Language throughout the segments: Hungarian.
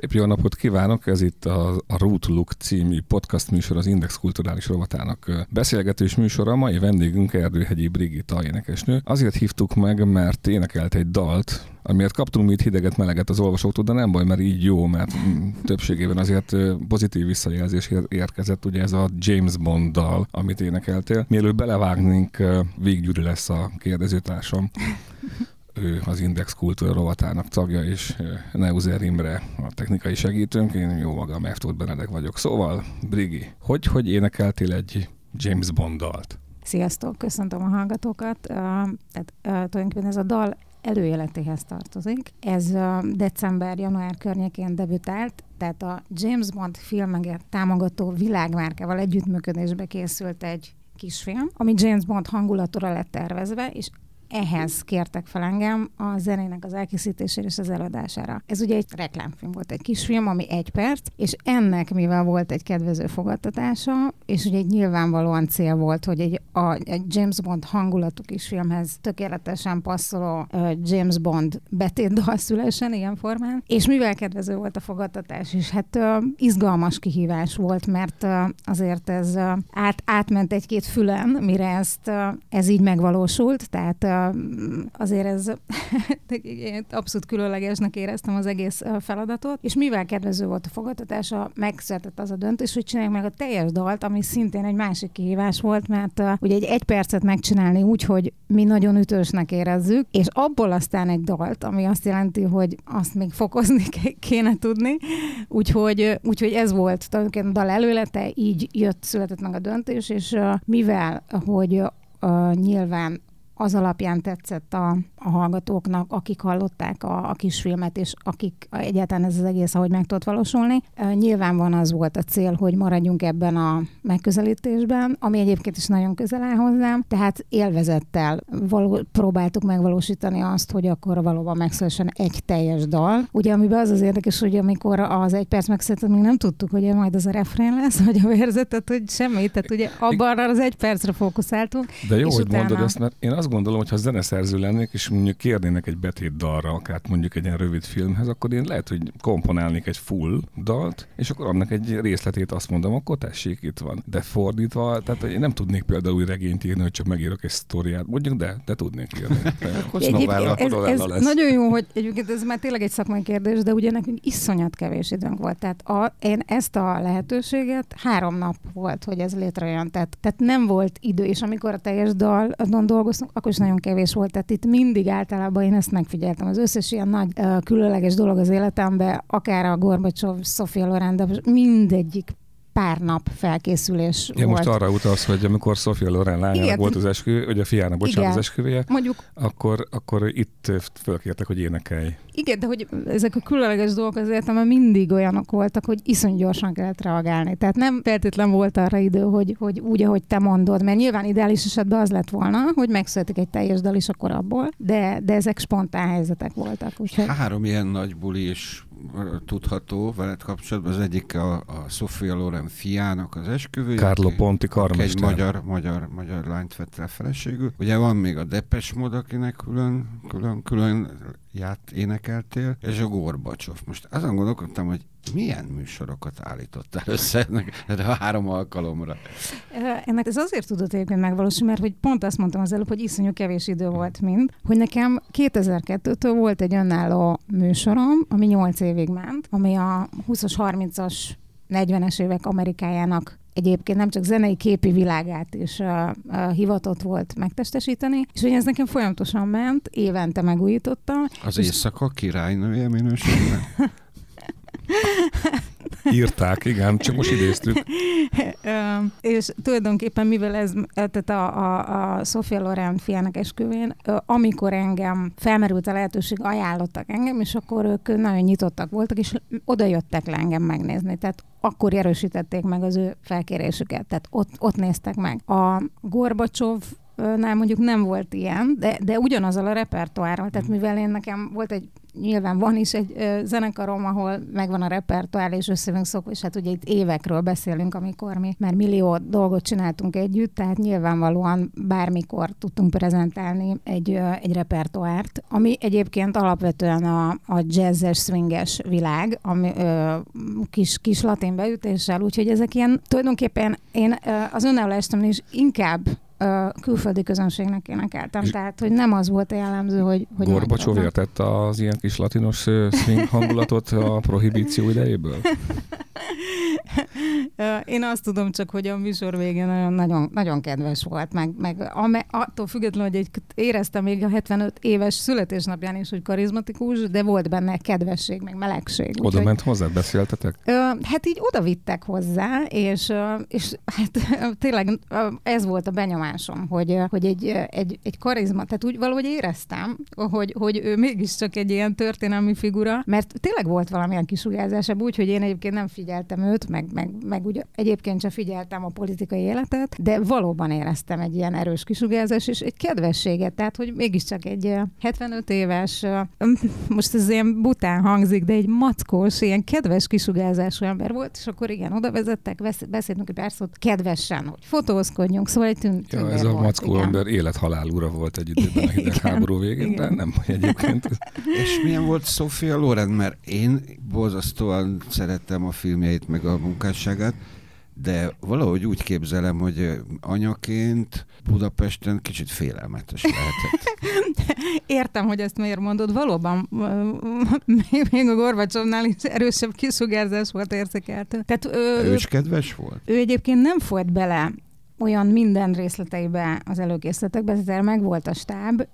Szép jó napot kívánok! Ez itt a, a Root Look című podcast műsor az Index kulturális rovatának beszélgetős műsora. A mai vendégünk Erdőhegyi Brigitta énekesnő. Azért hívtuk meg, mert énekelt egy dalt, amiért kaptunk itt hideget, meleget az olvasóktól, de nem baj, mert így jó, mert többségében azért pozitív visszajelzés érkezett, ugye ez a James Bond dal, amit énekeltél. Mielőtt belevágnunk, Vég lesz a kérdezőtársam ő az Index Kultúra rovatának tagja, és Neuser Imre a technikai segítőnk, én jó magam Eftót Benedek vagyok. Szóval, Brigi, hogy, hogy énekeltél egy James Bond dalt? Sziasztok, köszöntöm a hallgatókat. Uh, tehát, uh, tulajdonképpen ez a dal előéletéhez tartozik. Ez uh, december-január környékén debütált, tehát a James Bond filmeket támogató világmárkával együttműködésbe készült egy kisfilm, ami James Bond hangulatura lett tervezve, és ehhez kértek fel engem a zenének az elkészítésére és az előadására. Ez ugye egy reklámfilm volt, egy kisfilm, ami egy perc, és ennek, mivel volt egy kedvező fogadtatása, és ugye egy nyilvánvalóan cél volt, hogy egy, a, egy James Bond hangulatú kisfilmhez tökéletesen passzoló uh, James Bond betétdal szülesen ilyen formán, és mivel kedvező volt a fogadtatás, és hát uh, izgalmas kihívás volt, mert uh, azért ez uh, át, átment egy-két fülen, mire ezt, uh, ez így megvalósult, tehát uh, azért ez abszolút különlegesnek éreztem az egész feladatot, és mivel kedvező volt a fogadtatása, megszületett az a döntés, hogy csináljuk meg a teljes dalt, ami szintén egy másik kihívás volt, mert ugye egy egy percet megcsinálni úgy, hogy mi nagyon ütősnek érezzük, és abból aztán egy dalt, ami azt jelenti, hogy azt még fokozni kéne tudni, úgyhogy, úgyhogy ez volt tulajdonképpen a dal előlete, így jött, született meg a döntés, és mivel, hogy uh, nyilván az alapján tetszett a, a hallgatóknak, akik hallották a, a kisfilmet, és akik egyáltalán ez az egész, ahogy meg tudott valósulni. Nyilván van az volt a cél, hogy maradjunk ebben a megközelítésben, ami egyébként is nagyon közel áll hozzám, tehát élvezettel való, próbáltuk megvalósítani azt, hogy akkor valóban megszülessen egy teljes dal. Ugye, amiben az az érdekes, hogy amikor az egy perc megszületett, még nem tudtuk, hogy majd az a refrén lesz, vagy a verzetet, hogy semmi, tehát ugye abban az egy percre fókuszáltunk. De jó, hogy utána... mondod ezt, mert én azt gondolom, hogy ha zeneszerző lennék, és mondjuk kérnének egy betét dalra, akár mondjuk egy ilyen rövid filmhez, akkor én lehet, hogy komponálnék egy full dalt, és akkor annak egy részletét azt mondom, akkor tessék, itt van. De fordítva, tehát én nem tudnék például új regényt írni, hogy csak megírok egy sztoriát, mondjuk, de, de tudnék írni. ez, ez lesz. nagyon jó, hogy egyébként ez már tényleg egy szakmai kérdés, de ugye nekünk iszonyat kevés időnk volt. Tehát a, én ezt a lehetőséget három nap volt, hogy ez létrejön. Tehát, tehát nem volt idő, és amikor a teljes dal, azon dolgoztunk, akkor is nagyon kevés volt. Tehát itt mindig általában én ezt megfigyeltem. Az összes ilyen nagy különleges dolog az életemben, akár a Gorbacsov, Sofia Loren, de mindegyik pár nap felkészülés ja, volt. most arra utalsz, hogy amikor Sofia Loren lányának volt az eskü, hogy a fiának, bocsánat, Igen. az esküvője, Mondjuk, akkor, akkor itt fölkértek, hogy énekelj. Igen, de hogy ezek a különleges dolgok azért mert mindig olyanok voltak, hogy iszony gyorsan kellett reagálni. Tehát nem feltétlen volt arra idő, hogy, hogy úgy, ahogy te mondod, mert nyilván ideális esetben az lett volna, hogy megszületik egy teljes dal is akkor abból, de, de ezek spontán helyzetek voltak. Úgyhogy... Három ilyen nagy buli is tudható veled kapcsolatban. Az egyik a, a Sofia Loren fiának az esküvője. Carlo Ponti karmester. Egy magyar, magyar, magyar lányt vett el feleségül. Ugye van még a Depes Mod, akinek külön, külön, külön ját énekeltél, és a Gorbacsov. Most azon gondolkodtam, hogy milyen műsorokat állítottál össze de a három alkalomra? Ennek ez azért tudott egyébként megvalósulni, mert hogy pont azt mondtam az előbb, hogy iszonyú kevés idő volt mind, hogy nekem 2002-től volt egy önálló műsorom, ami 8 évig ment, ami a 20-as, 30-as 40-es évek Amerikájának egyébként nem csak zenei képi világát is uh, uh, hivatott volt megtestesíteni, és hogy ez nekem folyamatosan ment, évente megújítottam. Az éjszaka királynője minőségben? Írták, igen, csak most idéztük. és tulajdonképpen mivel ez, tehát a, a, a Sofia Loren fiának esküvén, amikor engem felmerült a lehetőség, ajánlottak engem, és akkor ők nagyon nyitottak voltak, és oda jöttek le engem megnézni. Tehát akkor erősítették meg az ő felkérésüket, tehát ott, ott néztek meg. A Gorbacsov nál mondjuk nem volt ilyen, de, de ugyanazzal a repertoárral, tehát mivel én nekem volt egy nyilván van is egy ö, zenekarom, ahol megvan a repertoár, és összevünk szokva, és hát ugye itt évekről beszélünk, amikor mi már millió dolgot csináltunk együtt, tehát nyilvánvalóan bármikor tudtunk prezentálni egy, ö, egy repertoárt, ami egyébként alapvetően a, a jazzes, swinges világ, ami ö, kis, kis latin beütéssel, úgyhogy ezek ilyen, tulajdonképpen én ö, az önálló is inkább ö, külföldi közönségnek énekeltem. Tehát, hogy nem az volt a jellemző, hogy... hogy Gorbacsov értette az ilyen kis latinos swing hangulatot a prohibíció idejéből? Én azt tudom csak, hogy a műsor végén nagyon, nagyon, nagyon kedves volt, meg, meg ame, attól függetlenül, hogy egy, éreztem még a 75 éves születésnapján is, hogy karizmatikus, de volt benne kedvesség, meg melegség. Oda ment hozzá, beszéltetek? Ö, hát így oda vittek hozzá, és, és hát tényleg ez volt a benyomásom, hogy, hogy egy, egy, egy karizma, tehát úgy valahogy éreztem, hogy, hogy ő mégiscsak egy ilyen történelmi figura, mert tényleg volt valamilyen kisugárzásabb, úgy, hogy én egyébként nem figyeltem őt, meg, meg, meg úgy egyébként sem figyeltem a politikai életet, de valóban éreztem egy ilyen erős kisugárzás, és egy kedvességet, tehát hogy mégiscsak egy ö, 75 éves, most ez ilyen bután hangzik, de egy mackós, ilyen kedves kisugárzású ember volt, és akkor igen, oda vezettek, besz- beszéltünk egy pár kedvesen, hogy fotózkodjunk, szóval egy tűn, Ja, ez a volt, mackó igen. ember élet-halál ura volt egy időben a hidegháború végén, de igen. nem hogy egyébként. És milyen volt Sofia Loren? Mert én borzasztóan szerettem a filmjeit, meg a munkásságát, de valahogy úgy képzelem, hogy anyaként Budapesten kicsit félelmetes lehetett. Értem, hogy ezt miért mondod. Valóban még- a Gorbacsovnál is erősebb kisugárzás volt érzékeltő. Tehát Ő ő, is kedves volt? ő egyébként nem folyt bele olyan minden részleteibe az előkészletekbe, tehát meg volt a stáb,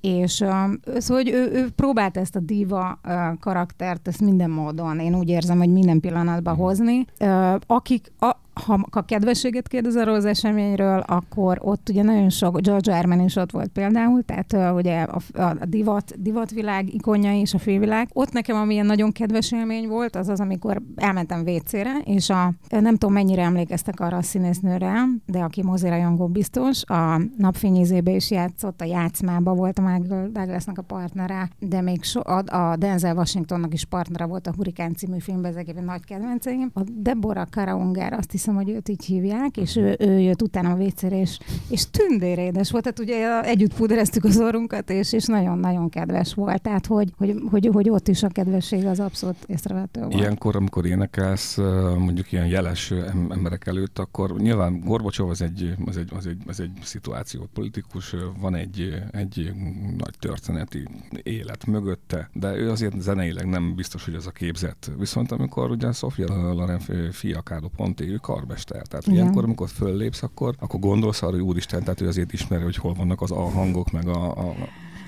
és szóval, hogy ő, ő próbált ezt a diva karaktert, ezt minden módon, én úgy érzem, hogy minden pillanatban hozni. Ö, Akik, a, ha a kedvességet kérdez arról az eseményről, akkor ott ugye nagyon sok, George Armen is ott volt például, tehát ugye a, a, divat, divatvilág ikonja és a fővilág. Ott nekem ami ilyen nagyon kedves élmény volt, az az, amikor elmentem WC-re, és a, nem tudom mennyire emlékeztek arra a színésznőre, de aki mozirajongó biztos, a napfényézébe is játszott, a játszmába volt a Michael Douglasnak a partnere, de még so, a, a Denzel Washingtonnak is partnere volt a Hurrikán című filmben, ezek egyébként nagy kedvenceim. A Deborah Karaunger, azt hiszem, hogy őt így hívják, és ő, ő jött utána a vécére, és, és tündérédes volt, tehát ugye együtt pudreztük az orrunkat, és, és nagyon-nagyon kedves volt, tehát hogy, hogy, hogy, hogy ott is a kedvesség az abszolút észrevető volt. Ilyenkor, amikor énekelsz mondjuk ilyen jeles emberek előtt, akkor nyilván Gorbacsov az egy, az egy, az egy, az egy szituáció, politikus, van egy, egy nagy történeti élet mögötte, de ő azért zeneileg nem biztos, hogy ez a képzet. Viszont amikor ugye Sofia Loren fi- fia Carlo Ponti, ő karmester, tehát Igen. ilyenkor, amikor föllépsz, akkor, akkor gondolsz arra, hogy úristen, tehát ő azért ismeri, hogy hol vannak az a hangok, meg a, a,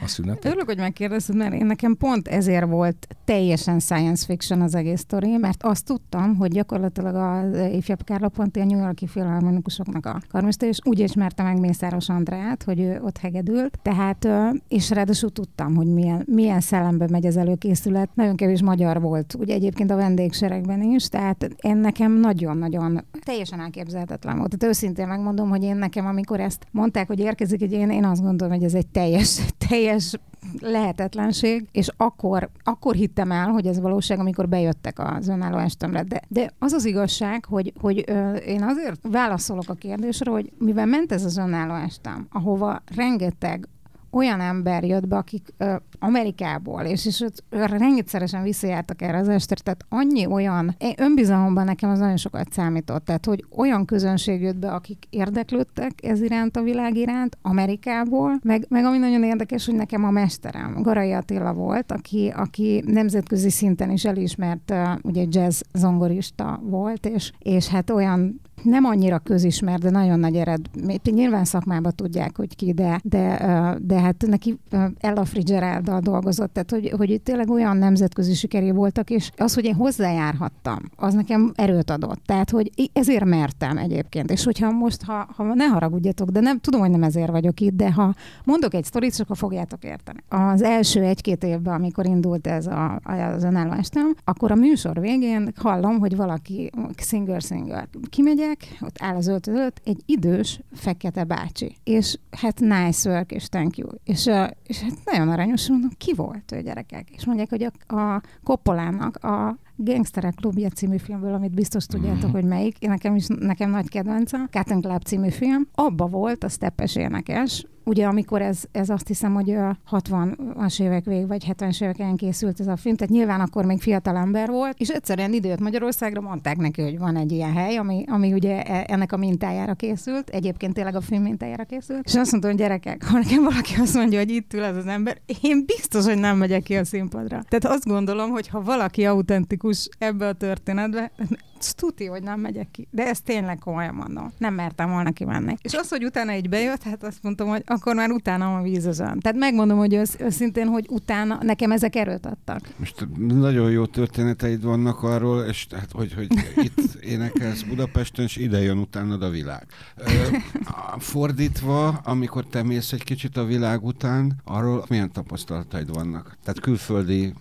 a szünetek. Örülök, hogy megkérdezted, mert én nekem pont ezért volt teljesen science fiction az egész sztori, mert azt tudtam, hogy gyakorlatilag az ifjabb Kárla Ponti a New Yorki filharmonikusoknak a karmester, és úgy ismerte meg Mészáros Andrát, hogy ő ott hegedült. Tehát, és ráadásul tudtam, hogy milyen, milyen szellembe megy az előkészület. Nagyon kevés magyar volt, ugye egyébként a vendégseregben is, tehát én nekem nagyon-nagyon teljesen elképzelhetetlen volt. Tehát őszintén megmondom, hogy én nekem, amikor ezt mondták, hogy érkezik egy én, én azt gondolom, hogy ez egy teljes, teljes lehetetlenség, és akkor, akkor hittem el, hogy ez valóság, amikor bejöttek az önálló estemre. De, de az az igazság, hogy, hogy ö, én azért válaszolok a kérdésre, hogy mivel ment ez az önálló estem, ahova rengeteg olyan ember jött be, akik ö, Amerikából, és, és ott rengetszeresen visszajártak erre az estre, tehát annyi olyan, önbizalomban nekem az nagyon sokat számított, tehát hogy olyan közönség jött be, akik érdeklődtek ez iránt a világ iránt, Amerikából, meg, meg ami nagyon érdekes, hogy nekem a mesterem, Garai Attila volt, aki, aki nemzetközi szinten is elismert, ö, ugye jazz zongorista volt, és, és hát olyan nem annyira közismert, de nagyon nagy ered. Nyilván szakmában tudják, hogy ki, de, de, de hát neki Ella Fitzgeralddal dolgozott, tehát hogy, hogy tényleg olyan nemzetközi sikeré voltak, és az, hogy én hozzájárhattam, az nekem erőt adott. Tehát, hogy ezért mertem egyébként. És hogyha most, ha, ha ne haragudjatok, de nem tudom, hogy nem ezért vagyok itt, de ha mondok egy sztorit, akkor fogjátok érteni. Az első egy-két évben, amikor indult ez a, az önálló estem, akkor a műsor végén hallom, hogy valaki singer-singer. Kimegyek, kimegyek, ott áll az előtt egy idős, fekete bácsi. És hát nice work, és thank you. És, és hát nagyon aranyos, mondom, ki volt ő gyerekek? És mondják, hogy a, a Koppolának a Gangsterek klubja című filmből, amit biztos tudjátok, mm. hogy melyik. Nekem is nekem nagy kedvencem. Cotton Club című film. Abba volt a steppes énekes, ugye amikor ez, ez azt hiszem, hogy a 60-as évek vég, vagy 70-es éveken készült ez a film, tehát nyilván akkor még fiatal ember volt, és egyszerűen időt Magyarországra, mondták neki, hogy van egy ilyen hely, ami, ami ugye e, ennek a mintájára készült, egyébként tényleg a film mintájára készült, és azt mondta, hogy gyerekek, ha nekem valaki azt mondja, hogy itt ül ez az ember, én biztos, hogy nem megyek ki a színpadra. Tehát azt gondolom, hogy ha valaki autentikus ebbe a történetbe, tuti, hogy nem megyek ki. De ezt tényleg komolyan mondom. Nem mertem volna kimenni. És az, hogy utána egy bejött, hát azt mondtam, hogy akkor már utána a vízözön. Tehát megmondom, hogy ősz, őszintén, hogy utána nekem ezek erőt adtak. Most nagyon jó történeteid vannak arról, és hát, hogy, hogy itt énekelsz Budapesten, és ide jön utánad a világ. Fordítva, amikor te mész egy kicsit a világ után, arról milyen tapasztalataid vannak? Tehát külföldi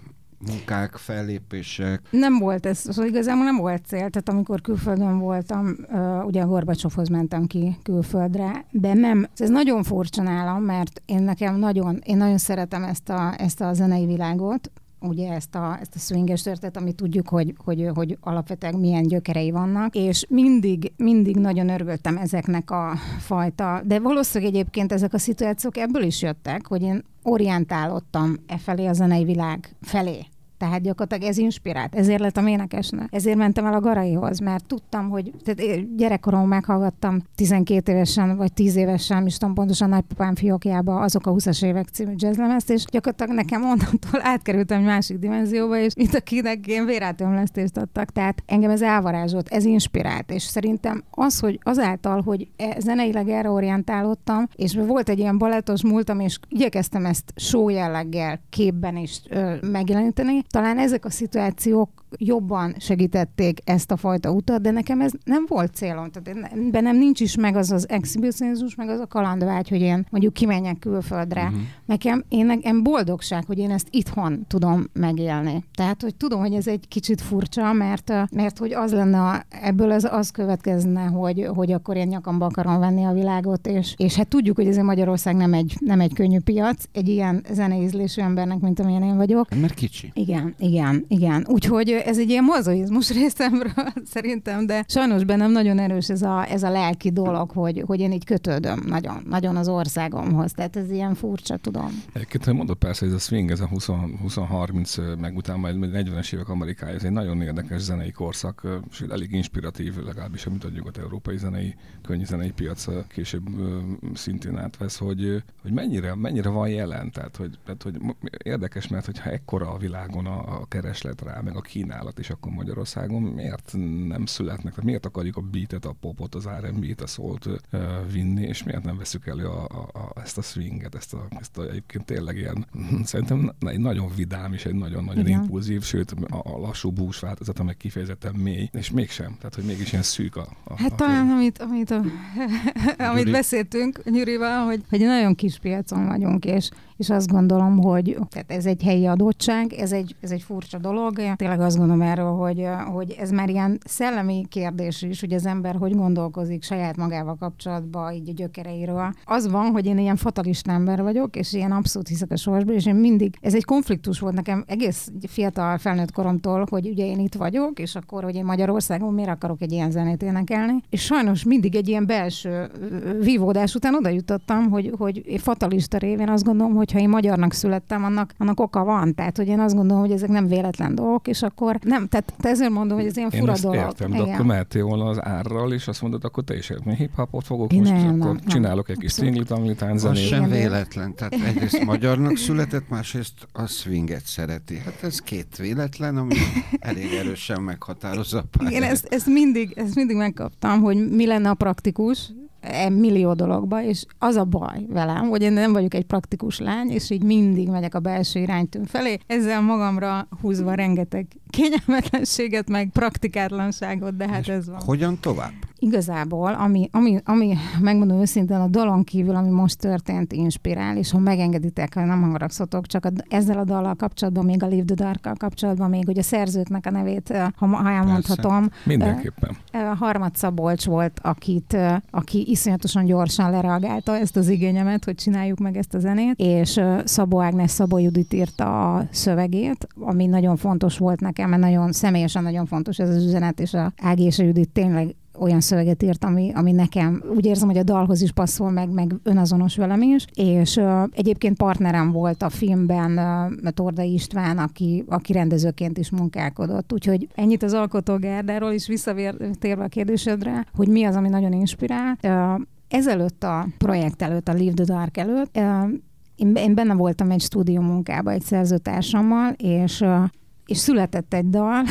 munkák, fellépések? Nem volt ez, szóval igazából nem volt cél, tehát amikor külföldön voltam, ugye a Gorbacsovhoz mentem ki külföldre, de nem, ez nagyon furcsa nálam, mert én nekem nagyon, én nagyon szeretem ezt a, ezt a zenei világot, ugye ezt a, ezt a swinges történet, amit tudjuk, hogy, hogy, hogy alapvetően milyen gyökerei vannak, és mindig, mindig nagyon örültem ezeknek a fajta, de valószínűleg egyébként ezek a szituációk ebből is jöttek, hogy én orientálódtam e felé a zenei világ felé. Tehát gyakorlatilag ez inspirált, ezért lettem énekesnek. Ezért mentem el a Garaihoz, mert tudtam, hogy tehát gyerekkoromban meghallgattam 12 évesen, vagy 10 évesen, nem is tudom pontosan nagypapám fiókjába azok a 20-as évek című jazzlemezt, és gyakorlatilag nekem onnantól átkerültem egy másik dimenzióba, és mint akinek én vérátömlesztést adtak. Tehát engem ez elvarázsolt, ez inspirált, és szerintem az, hogy azáltal, hogy e, zeneileg erre orientálódtam, és volt egy ilyen balettos múltam, és igyekeztem ezt show jelleggel képben is ö, megjeleníteni, talán ezek a szituációk jobban segítették ezt a fajta utat, de nekem ez nem volt célom. Tehát bennem nincs is meg az az exhibicionizmus, meg az a kalandvágy, hogy én mondjuk kimenjek külföldre. Uh-huh. Nekem, én, nekem boldogság, hogy én ezt itthon tudom megélni. Tehát, hogy tudom, hogy ez egy kicsit furcsa, mert, mert hogy az lenne, ebből az, az következne, hogy, hogy akkor én nyakamba akarom venni a világot, és, és hát tudjuk, hogy ez Magyarország nem egy, nem egy könnyű piac, egy ilyen zeneízlésű embernek, mint amilyen én vagyok. Mert kicsi. Igen, igen, igen. Úgyhogy ez egy ilyen mozoizmus részemről szerintem, de sajnos bennem nagyon erős ez a, ez a lelki dolog, hogy, hogy én így kötődöm nagyon, nagyon az országomhoz. Tehát ez ilyen furcsa, tudom. Egyébként mondod persze, ez a swing, ez a 20-30, meg utána majd 40-es évek Amerikája, ez egy nagyon érdekes zenei korszak, és elég inspiratív, legalábbis amit a nyugat-európai zenei, könnyű zenei piac később szintén átvesz, hogy, hogy mennyire, mennyire van jelen. Tehát hogy, tehát, hogy érdekes, mert hogyha ekkora a világon a, a kereslet rá, meg a kínálat is akkor Magyarországon, miért nem születnek? Tehát miért akarjuk a beatet, a popot, az R&B-t, a szólt uh, vinni, és miért nem veszük elő a, a, a, ezt a swinget, ezt a, ezt a egyébként tényleg ilyen, szerintem egy nagyon vidám és egy nagyon-nagyon Igen. impulzív, sőt a, a lassú bús változata meg kifejezetten mély, és mégsem, tehát hogy mégis ilyen szűk a, a Hát a talán, amit, amit, a, amit beszéltünk Nyurival, hogy, hogy nagyon kis piacon vagyunk, és és azt gondolom, hogy tehát ez egy helyi adottság, ez egy, ez egy furcsa dolog. Én tényleg azt gondolom erről, hogy, hogy ez már ilyen szellemi kérdés is, hogy az ember hogy gondolkozik saját magával kapcsolatban, így a gyökereiről. Az van, hogy én ilyen fatalista ember vagyok, és ilyen abszolút hiszek a sorsba, és én mindig, ez egy konfliktus volt nekem egész fiatal felnőtt koromtól, hogy ugye én itt vagyok, és akkor, hogy én Magyarországon miért akarok egy ilyen zenét énekelni. És sajnos mindig egy ilyen belső vívódás után oda jutottam, hogy, hogy fatalista révén azt gondolom, hogy hogyha én magyarnak születtem, annak, annak oka van. Tehát, hogy én azt gondolom, hogy ezek nem véletlen dolgok, és akkor nem, tehát ezért mondom, hogy ez ilyen fura én dolog. Értem, de akkor mehetél volna az árral, és azt mondod, akkor te is hip-hopot fogok én most, nem, akkor nem, csinálok nem. egy kis szinglit, amit. Az sem véletlen. Tehát egyrészt magyarnak született, másrészt a swinget szereti. Hát ez két véletlen, ami elég erősen meghatározza a Igen, ezt, ezt, mindig, ezt mindig megkaptam, hogy mi lenne a praktikus, millió dologba, és az a baj velem, hogy én nem vagyok egy praktikus lány, és így mindig megyek a belső iránytűn felé, ezzel magamra húzva rengeteg kényelmetlenséget, meg praktikátlanságot, de hát és ez van. Hogyan tovább? Igazából, ami, ami, ami megmondom őszintén a dalon kívül, ami most történt, inspirál, és ha megengeditek, ha nem haragszotok, csak a, ezzel a dallal kapcsolatban, még a Live the dark kapcsolatban, még hogy a szerzőknek a nevét, ha, ha elmondhatom. Persze. Mindenképpen. Harmad Szabolcs volt, akit, aki iszonyatosan gyorsan lereagálta ezt az igényemet, hogy csináljuk meg ezt a zenét, és Szabó Ágnes, Szabó Judit írta a szövegét, ami nagyon fontos volt nekem, mert nagyon személyesen nagyon fontos ez az üzenet, és a Ági és a Judit tényleg olyan szöveget írt, ami, ami nekem úgy érzem, hogy a dalhoz is passzol, meg, meg önazonos velem is, és uh, egyébként partnerem volt a filmben uh, Torda István, aki, aki rendezőként is munkálkodott, úgyhogy ennyit az alkotógárdáról is visszatérve a kérdésedre, hogy mi az, ami nagyon inspirál. Uh, ezelőtt a projekt előtt, a Leave the Dark előtt, uh, én, benne voltam egy stúdió munkában egy szerzőtársammal, és és született egy dal,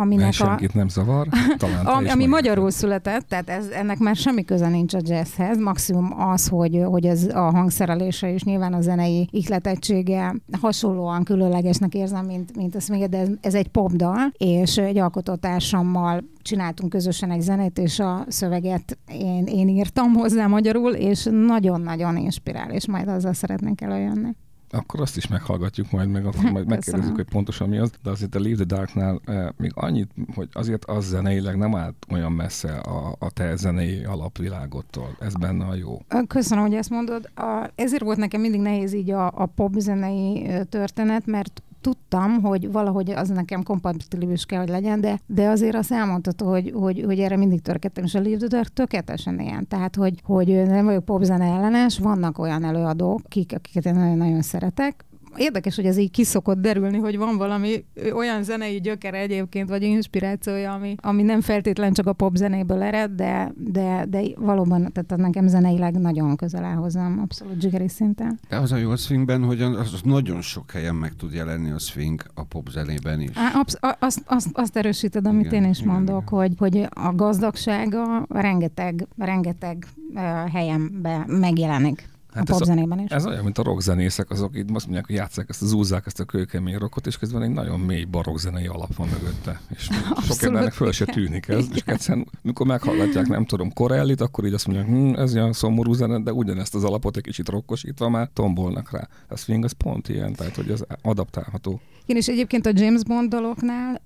aminek senkit a... nem zavar, talán ami, ami magyarul született, tehát ez, ennek már semmi köze nincs a jazzhez, maximum az, hogy, hogy ez a hangszerelése és nyilván a zenei ihletettsége hasonlóan különlegesnek érzem, mint, mint ezt még, de ez, ez egy popdal, és egy alkotótársammal csináltunk közösen egy zenét, és a szöveget én, én írtam hozzá magyarul, és nagyon-nagyon inspirál, és majd azzal szeretnénk előjönni akkor azt is meghallgatjuk majd, meg akkor majd megkérdezzük, hogy pontosan mi az, de azért a Leave the Darknál eh, még annyit, hogy azért az zeneileg nem állt olyan messze a, a te zenei alapvilágottól. Ez benne a jó. Köszönöm, hogy ezt mondod. A, ezért volt nekem mindig nehéz így a, a pop zenei történet, mert tudtam, hogy valahogy az nekem kompatibilis kell, hogy legyen, de, de azért azt elmondható, hogy, hogy, hogy erre mindig törkedtem, és a Live tökéletesen ilyen. Tehát, hogy, hogy nem vagyok popzene ellenes, vannak olyan előadók, akik, akiket én nagyon-nagyon szeretek, érdekes, hogy ez így kiszokott derülni, hogy van valami olyan zenei gyökere egyébként, vagy inspirációja, ami, ami nem feltétlen csak a pop zenéből ered, de, de, de valóban, tehát nekem zeneileg nagyon közel áll hozzám, abszolút zsigeri szinten. De az a jó a swingben, hogy az, az nagyon sok helyen meg tud jelenni a swing a pop zenében is. Á, absz- azt, azt, azt erősíted, amit igen, én is igen, mondok, igen. Hogy, hogy a gazdagsága rengeteg, rengeteg uh, helyen megjelenik. Hát a popzenében is. Ez olyan, mint a rockzenészek, azok itt azt mondják, hogy játszák ezt, zúzzák ezt a kőkemény rockot, és közben egy nagyon mély barokzenei alap van mögötte. És Abszolút. sok embernek föl se tűnik ez. Igen. És egyszerűen, mikor meghallgatják, nem tudom, Corellit, akkor így azt mondják, hm, ez olyan szomorú zene, de ugyanezt az alapot egy kicsit rokkosítva már tombolnak rá. A swing az pont ilyen, tehát hogy ez adaptálható. Igen, és egyébként a James Bond doloknál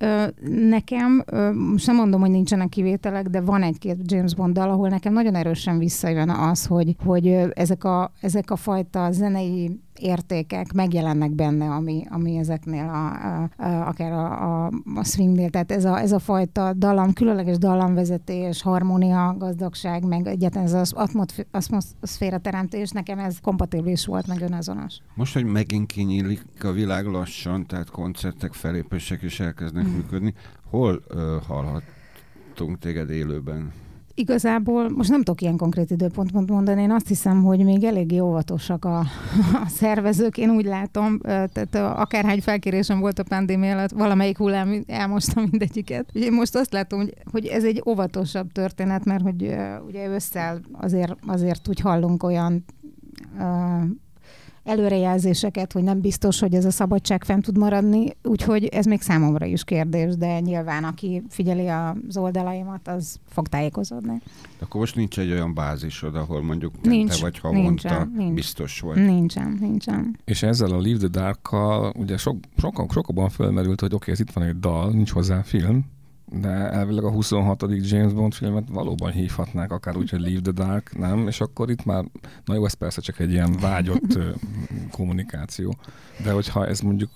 nekem, sem mondom, hogy nincsenek kivételek, de van egy-két James Bond dal, ahol nekem nagyon erősen visszajön az, hogy, hogy ezek, a, ezek a fajta zenei értékek megjelennek benne, ami, ami ezeknél a, a, a, akár a, a, a swingnél. Tehát ez a, ez a fajta dallam, különleges dallamvezetés, harmónia, gazdagság, meg egyetlen ez az atmoszféra teremtés, nekem ez kompatibilis volt, meg önazonos. Most, hogy megint kinyílik a világ lassan, tehát koncertek, felépések is elkezdnek mm. működni, hol uh, hallhattunk téged élőben? Igazából most nem tudok ilyen konkrét időpontot mondani, én azt hiszem, hogy még eléggé óvatosak a, a szervezők, én úgy látom, tehát akárhány felkérésem volt a pandémia alatt, valamelyik hullám elmostam mindegyiket. Én most azt látom, hogy, hogy ez egy óvatosabb történet, mert hogy ugye össze azért, azért úgy hallunk olyan előrejelzéseket, hogy nem biztos, hogy ez a szabadság fent tud maradni, úgyhogy ez még számomra is kérdés, de nyilván aki figyeli az oldalaimat, az fog tájékozódni. Akkor most nincs egy olyan bázisod, ahol mondjuk nincs, te vagy havonta nincsen, nincs, biztos vagy. Nincsen, nincsen. És ezzel a Leave the Dark-kal ugye sok, sokan, sokabban felmerült, hogy oké, okay, ez itt van egy dal, nincs hozzá film, de elvileg a 26. James Bond filmet valóban hívhatnák, akár úgy, hogy Leave the Dark, nem? És akkor itt már, na jó, ez persze csak egy ilyen vágyott kommunikáció, de hogyha ez mondjuk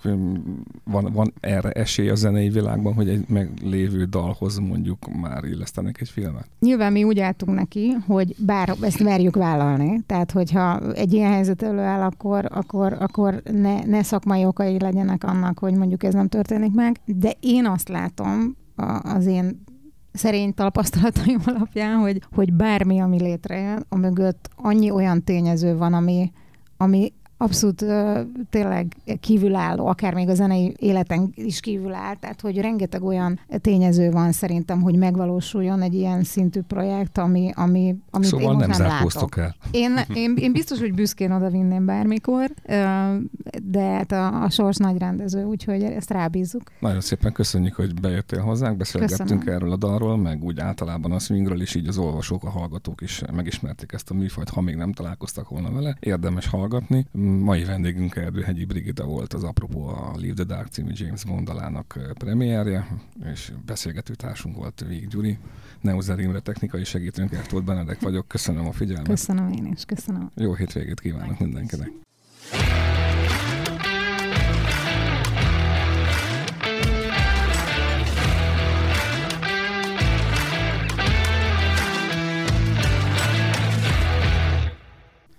van, van erre esély a zenei világban, hogy egy meglévő dalhoz mondjuk már illesztenek egy filmet? Nyilván mi úgy álltunk neki, hogy bár ezt merjük vállalni, tehát hogyha egy ilyen helyzet előáll, akkor, akkor, akkor ne, ne szakmai okai legyenek annak, hogy mondjuk ez nem történik meg, de én azt látom, az én szerény tapasztalataim alapján, hogy, hogy bármi, ami létrejön, a mögött annyi olyan tényező van, ami, ami abszolút tényleg kívülálló, akár még a zenei életen is kívül áll, tehát hogy rengeteg olyan tényező van szerintem, hogy megvalósuljon egy ilyen szintű projekt, ami, ami, amit szóval én most nem, nem látok. el. Én, én, én biztos, hogy büszkén oda vinném bármikor, de hát a, a sors nagy rendező, úgyhogy ezt rábízzuk. Nagyon szépen köszönjük, hogy bejöttél hozzánk, beszélgettünk Köszönöm. erről a dalról, meg úgy általában a swingről is, így az olvasók, a hallgatók is megismerték ezt a műfajt, ha még nem találkoztak volna vele. Érdemes hallgatni. Mai vendégünk Erdőhegyi Brigita volt az apropó a Leave the Dark című James Bond dalának premierje, és beszélgető társunk volt Vég Gyuri. Neuzer Imre technikai segítőnk, Ertót Benedek vagyok. Köszönöm a figyelmet. Köszönöm én is, köszönöm. Jó hétvégét kívánok mindenkinek.